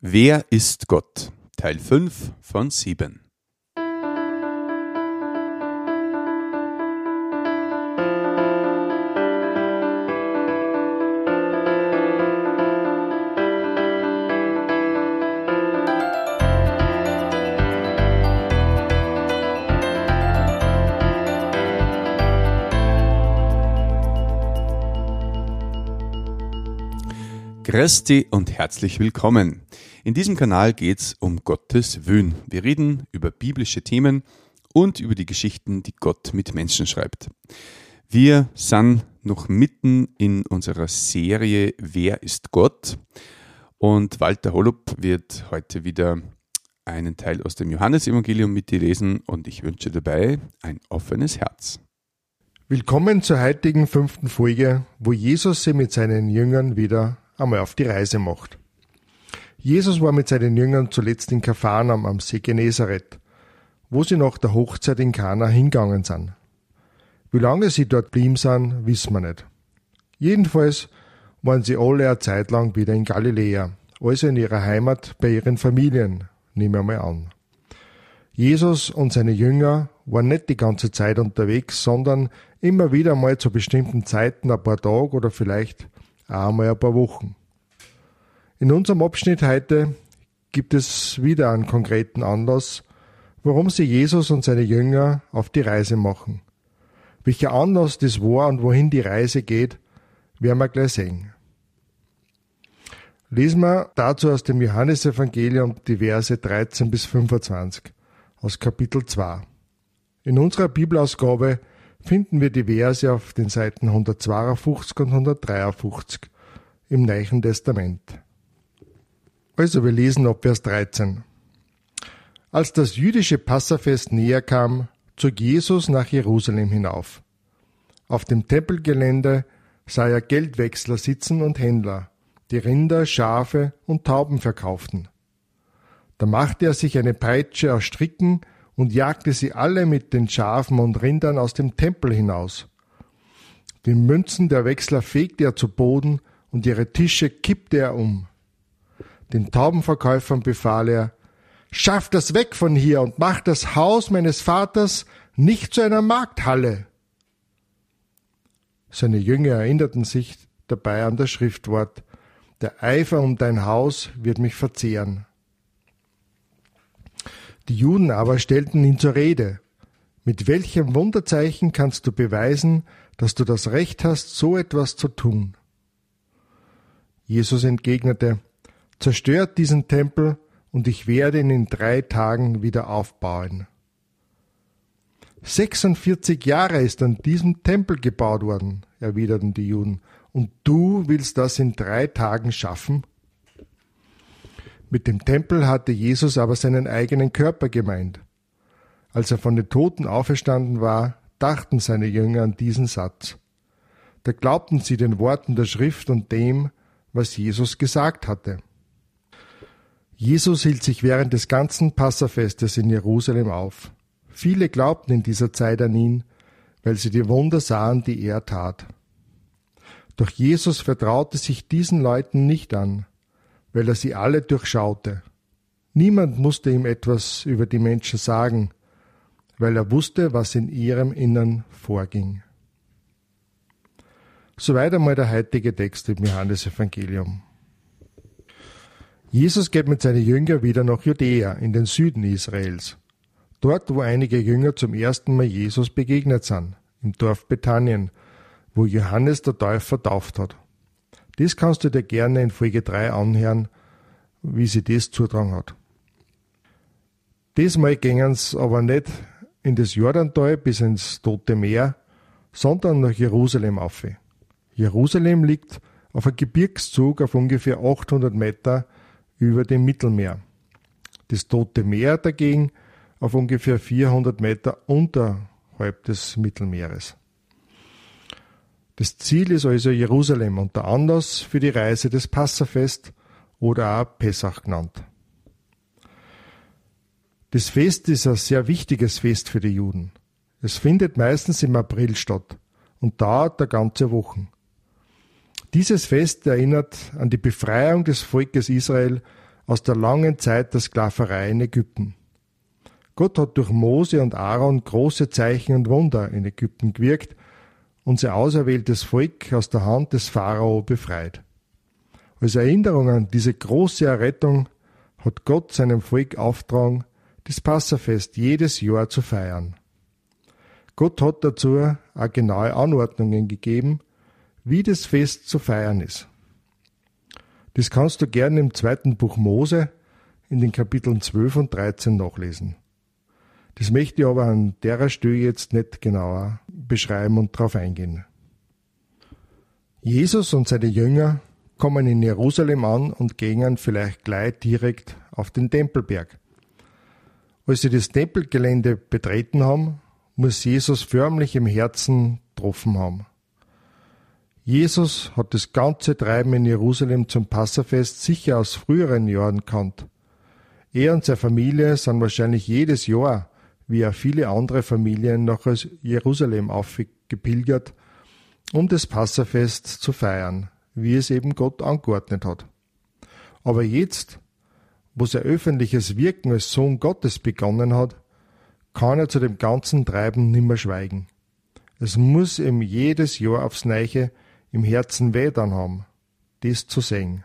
Wer ist Gott? Teil 5 von 7. Christi und herzlich willkommen. In diesem Kanal geht es um Gottes Wün. Wir reden über biblische Themen und über die Geschichten, die Gott mit Menschen schreibt. Wir sind noch mitten in unserer Serie Wer ist Gott? Und Walter Holub wird heute wieder einen Teil aus dem Johannesevangelium mit dir lesen und ich wünsche dabei ein offenes Herz. Willkommen zur heutigen fünften Folge, wo Jesus sie mit seinen Jüngern wieder einmal auf die Reise macht. Jesus war mit seinen Jüngern zuletzt in Kapharnaum am See Genezareth, wo sie nach der Hochzeit in Kana hingegangen sind. Wie lange sie dort blieben sind, wissen wir nicht. Jedenfalls waren sie alle eine Zeit lang wieder in Galiläa, also in ihrer Heimat bei ihren Familien, nehmen wir mal an. Jesus und seine Jünger waren nicht die ganze Zeit unterwegs, sondern immer wieder mal zu bestimmten Zeiten, ein paar Tage oder vielleicht einmal ein paar Wochen. In unserem Abschnitt heute gibt es wieder einen konkreten Anlass, warum sie Jesus und seine Jünger auf die Reise machen. Welcher Anlass das war und wohin die Reise geht, werden wir gleich sehen. Lesen wir dazu aus dem Johannesevangelium die Verse 13 bis 25 aus Kapitel 2. In unserer Bibelausgabe finden wir die Verse auf den Seiten 152 und 153 im Neuen Testament. Also wir lesen ab Vers 13. Als das jüdische Passafest näher kam, zog Jesus nach Jerusalem hinauf. Auf dem Tempelgelände sah er Geldwechsler sitzen und Händler, die Rinder, Schafe und Tauben verkauften. Da machte er sich eine Peitsche aus Stricken und jagte sie alle mit den Schafen und Rindern aus dem Tempel hinaus. Die Münzen der Wechsler fegte er zu Boden und ihre Tische kippte er um. Den Taubenverkäufern befahl er, Schafft das weg von hier und macht das Haus meines Vaters nicht zu einer Markthalle. Seine Jünger erinnerten sich dabei an das Schriftwort, der Eifer um dein Haus wird mich verzehren. Die Juden aber stellten ihn zur Rede. Mit welchem Wunderzeichen kannst du beweisen, dass du das Recht hast, so etwas zu tun? Jesus entgegnete, Zerstört diesen Tempel, und ich werde ihn in drei Tagen wieder aufbauen. 46 Jahre ist an diesem Tempel gebaut worden, erwiderten die Juden, und du willst das in drei Tagen schaffen? Mit dem Tempel hatte Jesus aber seinen eigenen Körper gemeint. Als er von den Toten auferstanden war, dachten seine Jünger an diesen Satz. Da glaubten sie den Worten der Schrift und dem, was Jesus gesagt hatte. Jesus hielt sich während des ganzen Passafestes in Jerusalem auf. Viele glaubten in dieser Zeit an ihn, weil sie die Wunder sahen, die er tat. Doch Jesus vertraute sich diesen Leuten nicht an, weil er sie alle durchschaute. Niemand musste ihm etwas über die Menschen sagen, weil er wusste, was in ihrem Innern vorging. Soweit einmal der heutige Text im Johannesevangelium. Jesus geht mit seinen Jüngern wieder nach Judäa, in den Süden Israels. Dort, wo einige Jünger zum ersten Mal Jesus begegnet sind, im Dorf Bethanien, wo Johannes der Täufer tauft hat. Das kannst du dir gerne in Folge 3 anhören, wie sie das zutragen hat. Diesmal gingen sie aber nicht in das Jordantal bis ins Tote Meer, sondern nach Jerusalem auf. Jerusalem liegt auf einem Gebirgszug auf ungefähr 800 Meter über dem Mittelmeer. Das Tote Meer dagegen auf ungefähr 400 Meter unterhalb des Mittelmeeres. Das Ziel ist also Jerusalem und der Anlass für die Reise des Passafest oder auch Pessach genannt. Das Fest ist ein sehr wichtiges Fest für die Juden. Es findet meistens im April statt und dauert eine ganze Woche. Dieses Fest erinnert an die Befreiung des Volkes Israel aus der langen Zeit der Sklaverei in Ägypten. Gott hat durch Mose und Aaron große Zeichen und Wunder in Ägypten gewirkt und sein auserwähltes Volk aus der Hand des Pharao befreit. Als Erinnerung an diese große Errettung hat Gott seinem Volk auftragen, das Passafest jedes Jahr zu feiern. Gott hat dazu auch genaue Anordnungen gegeben, wie das Fest zu feiern ist. Das kannst du gerne im zweiten Buch Mose in den Kapiteln 12 und 13 nachlesen. Das möchte ich aber an der Stelle jetzt nicht genauer beschreiben und darauf eingehen. Jesus und seine Jünger kommen in Jerusalem an und gehen vielleicht gleich direkt auf den Tempelberg. Als sie das Tempelgelände betreten haben, muss Jesus förmlich im Herzen getroffen haben. Jesus hat das ganze Treiben in Jerusalem zum Passafest sicher aus früheren Jahren kannt. Er und seine Familie sind wahrscheinlich jedes Jahr, wie auch viele andere Familien, nach Jerusalem aufgepilgert, um das Passafest zu feiern wie es eben Gott angeordnet hat. Aber jetzt, wo sein öffentliches Wirken als Sohn Gottes begonnen hat, kann er zu dem ganzen Treiben nimmer schweigen. Es muss ihm jedes Jahr aufs Neiche im Herzen weh dann haben, das zu sehen.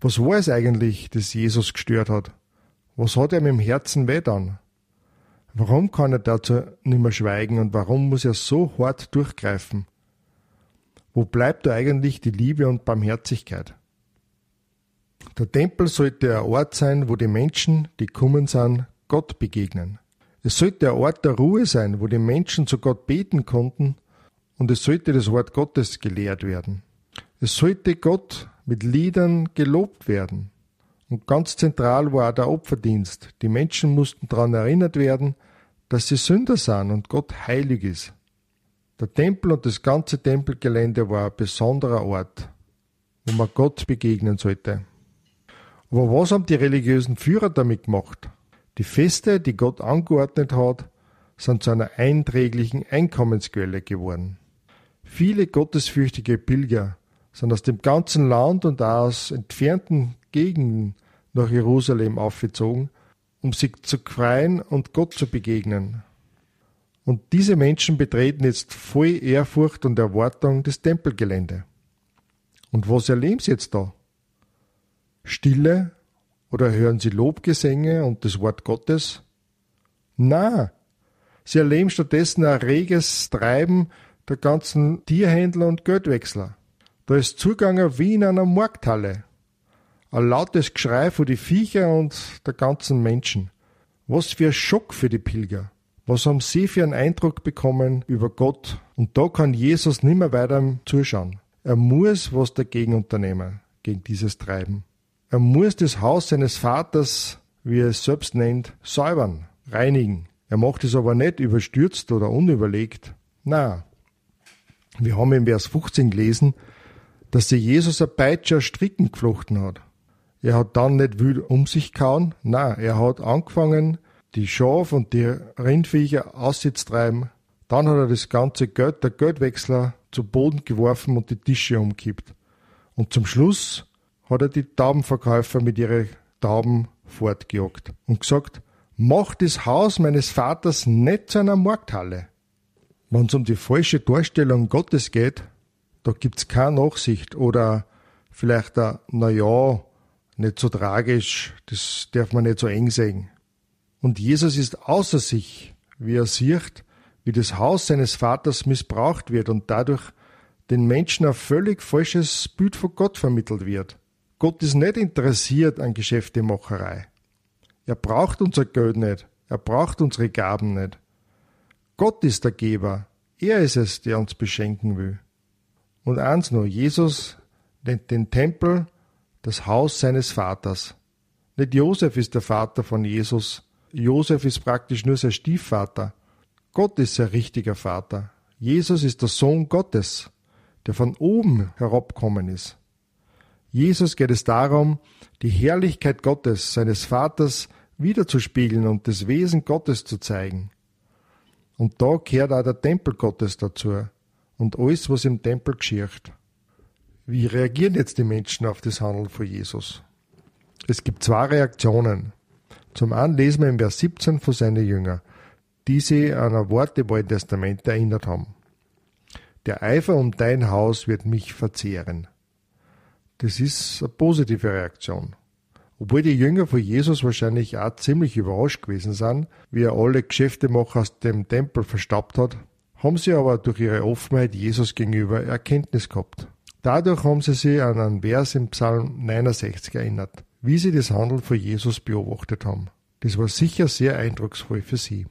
Was war es eigentlich, das Jesus gestört hat? Was hat ihm im Herzen weh dann? Warum kann er dazu nimmer schweigen und warum muss er so hart durchgreifen? Wo bleibt da eigentlich die Liebe und Barmherzigkeit? Der Tempel sollte ein Ort sein, wo die Menschen, die kommen sind, Gott begegnen. Es sollte ein Ort der Ruhe sein, wo die Menschen zu Gott beten konnten und es sollte das Wort Gottes gelehrt werden. Es sollte Gott mit Liedern gelobt werden. Und ganz zentral war auch der Opferdienst. Die Menschen mussten daran erinnert werden, dass sie Sünder sind und Gott heilig ist. Der Tempel und das ganze Tempelgelände war ein besonderer Ort, wo man Gott begegnen sollte. Aber was haben die religiösen Führer damit gemacht? Die Feste, die Gott angeordnet hat, sind zu einer einträglichen Einkommensquelle geworden. Viele gottesfürchtige Pilger sind aus dem ganzen Land und aus entfernten Gegenden nach Jerusalem aufgezogen, um sich zu freien und Gott zu begegnen. Und diese Menschen betreten jetzt voll Ehrfurcht und Erwartung das Tempelgelände. Und was erleben sie jetzt da? Stille oder hören sie Lobgesänge und das Wort Gottes? Na, sie erleben stattdessen ein reges Treiben der ganzen Tierhändler und Geldwechsler. Da ist Zugang wie in einer Markthalle. Ein lautes Geschrei von die Viecher und der ganzen Menschen. Was für ein Schock für die Pilger. Was haben Sie für einen Eindruck bekommen über Gott? Und da kann Jesus nimmer weiter zuschauen. Er muss was dagegen unternehmen, gegen dieses Treiben. Er muss das Haus seines Vaters, wie er es selbst nennt, säubern, reinigen. Er macht es aber nicht überstürzt oder unüberlegt. Na, wir haben im Vers 15 gelesen, dass sich Jesus ein Peitscher Stricken geflochten hat. Er hat dann nicht wild um sich kauen, na, er hat angefangen, die Schaf und die Rindviecher aussitzt treiben. Dann hat er das ganze Geld, der Geldwechsler, zu Boden geworfen und die Tische umkippt. Und zum Schluss hat er die Taubenverkäufer mit ihren Tauben fortgejagt und gesagt, mach das Haus meines Vaters nicht zu einer Markthalle. Wenn es um die falsche Darstellung Gottes geht, da gibt's keine Nachsicht oder vielleicht ein, na ja, nicht so tragisch, das darf man nicht so eng sehen. Und Jesus ist außer sich, wie er sieht, wie das Haus seines Vaters missbraucht wird und dadurch den Menschen ein völlig falsches Bild von Gott vermittelt wird. Gott ist nicht interessiert an Geschäftemacherei. Er braucht unser Geld nicht. Er braucht unsere Gaben nicht. Gott ist der Geber. Er ist es, der uns beschenken will. Und eins nur, Jesus nennt den Tempel das Haus seines Vaters. Nicht Josef ist der Vater von Jesus, Josef ist praktisch nur sein Stiefvater. Gott ist sein richtiger Vater. Jesus ist der Sohn Gottes, der von oben herabkommen ist. Jesus geht es darum, die Herrlichkeit Gottes, seines Vaters, wiederzuspiegeln und das Wesen Gottes zu zeigen. Und da gehört auch der Tempel Gottes dazu und alles, was im Tempel geschieht. Wie reagieren jetzt die Menschen auf das Handeln von Jesus? Es gibt zwei Reaktionen. Zum einen lesen wir im Vers 17 von seinen Jüngern, die sie an ein Wort im Alten Testament erinnert haben. Der Eifer um dein Haus wird mich verzehren. Das ist eine positive Reaktion. Obwohl die Jünger von Jesus wahrscheinlich auch ziemlich überrascht gewesen sind, wie er alle Geschäftemacher aus dem Tempel verstaubt hat, haben sie aber durch ihre Offenheit Jesus gegenüber Erkenntnis gehabt. Dadurch haben sie sich an einen Vers im Psalm 69 erinnert, wie sie das Handeln von Jesus beobachtet haben. Das war sicher sehr eindrucksvoll für sie.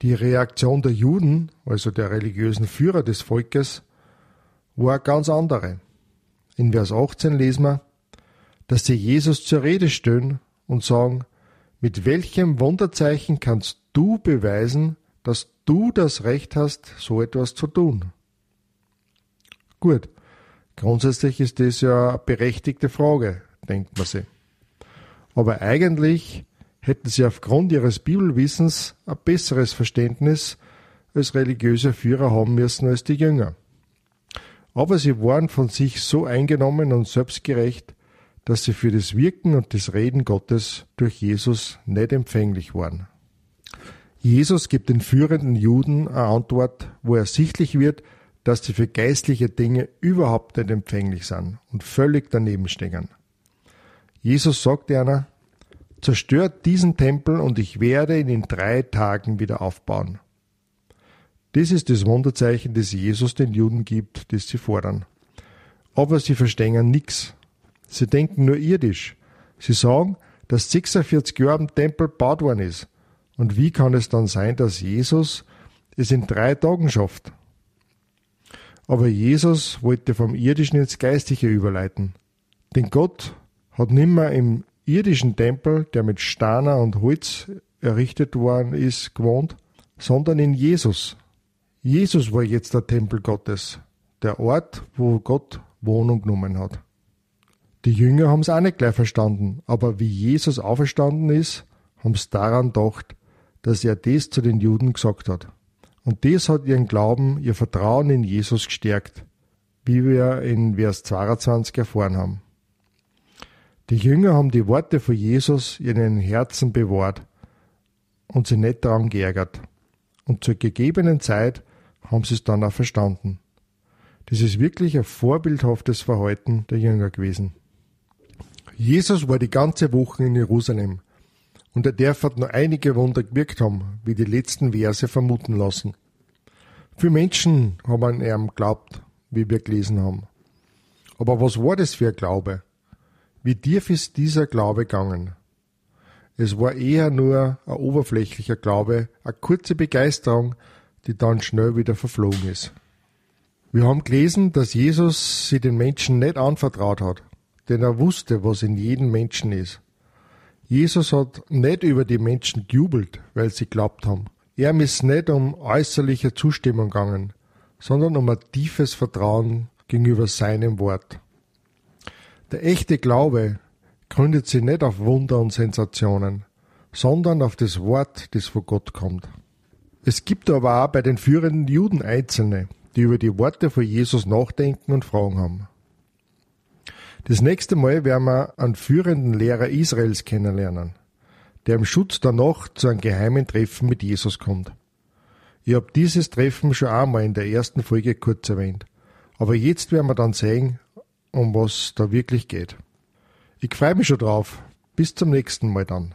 Die Reaktion der Juden, also der religiösen Führer des Volkes, war ganz andere. In Vers 18 lesen wir, dass sie Jesus zur Rede stellen und sagen, mit welchem Wunderzeichen kannst du beweisen, dass du das Recht hast, so etwas zu tun? Gut, grundsätzlich ist das ja eine berechtigte Frage, denkt man sich. Aber eigentlich hätten sie aufgrund ihres Bibelwissens ein besseres Verständnis als religiöse Führer haben müssen als die Jünger. Aber sie waren von sich so eingenommen und selbstgerecht, dass sie für das Wirken und das Reden Gottes durch Jesus nicht empfänglich waren. Jesus gibt den führenden Juden eine Antwort, wo ersichtlich wird, dass sie für geistliche Dinge überhaupt nicht empfänglich sind und völlig daneben stehen. Jesus sagt einer, zerstört diesen Tempel und ich werde ihn in drei Tagen wieder aufbauen. Das ist das Wunderzeichen, das Jesus den Juden gibt, das sie fordern. Aber sie verstehen nichts Sie denken nur irdisch. Sie sagen, dass 46 Jahre im Tempel gebaut worden ist. Und wie kann es dann sein, dass Jesus es in drei Tagen schafft? Aber Jesus wollte vom Irdischen ins Geistige überleiten. Denn Gott hat nimmer im irdischen Tempel, der mit Steiner und Holz errichtet worden ist, gewohnt, sondern in Jesus. Jesus war jetzt der Tempel Gottes, der Ort, wo Gott Wohnung genommen hat. Die Jünger haben es auch nicht gleich verstanden, aber wie Jesus auferstanden ist, haben sie daran gedacht, dass er das zu den Juden gesagt hat. Und das hat ihren Glauben, ihr Vertrauen in Jesus gestärkt, wie wir in Vers 22 erfahren haben. Die Jünger haben die Worte von Jesus in ihren Herzen bewahrt und sie nicht daran geärgert. Und zur gegebenen Zeit haben sie es dann auch verstanden. Das ist wirklich ein vorbildhaftes Verhalten der Jünger gewesen. Jesus war die ganze Woche in Jerusalem und er darf hat nur einige Wunder gewirkt haben, wie die letzten Verse vermuten lassen. Für Menschen haben an ihm geglaubt, wie wir gelesen haben. Aber was war das für ein Glaube? Wie tief ist dieser Glaube gegangen? Es war eher nur ein oberflächlicher Glaube, eine kurze Begeisterung, die dann schnell wieder verflogen ist. Wir haben gelesen, dass Jesus sie den Menschen nicht anvertraut hat, denn er wusste, was in jedem Menschen ist. Jesus hat nicht über die Menschen gejubelt, weil sie glaubt haben. Er ist nicht um äußerliche Zustimmung gegangen, sondern um ein tiefes Vertrauen gegenüber seinem Wort. Der echte Glaube gründet sich nicht auf Wunder und Sensationen, sondern auf das Wort, das von Gott kommt. Es gibt aber auch bei den führenden Juden Einzelne, die über die Worte von Jesus nachdenken und Fragen haben. Das nächste Mal werden wir einen führenden Lehrer Israels kennenlernen, der im Schutz der Nacht zu einem geheimen Treffen mit Jesus kommt. Ich habe dieses Treffen schon einmal in der ersten Folge kurz erwähnt, aber jetzt werden wir dann sehen, um was da wirklich geht. Ich freue mich schon drauf. Bis zum nächsten Mal dann.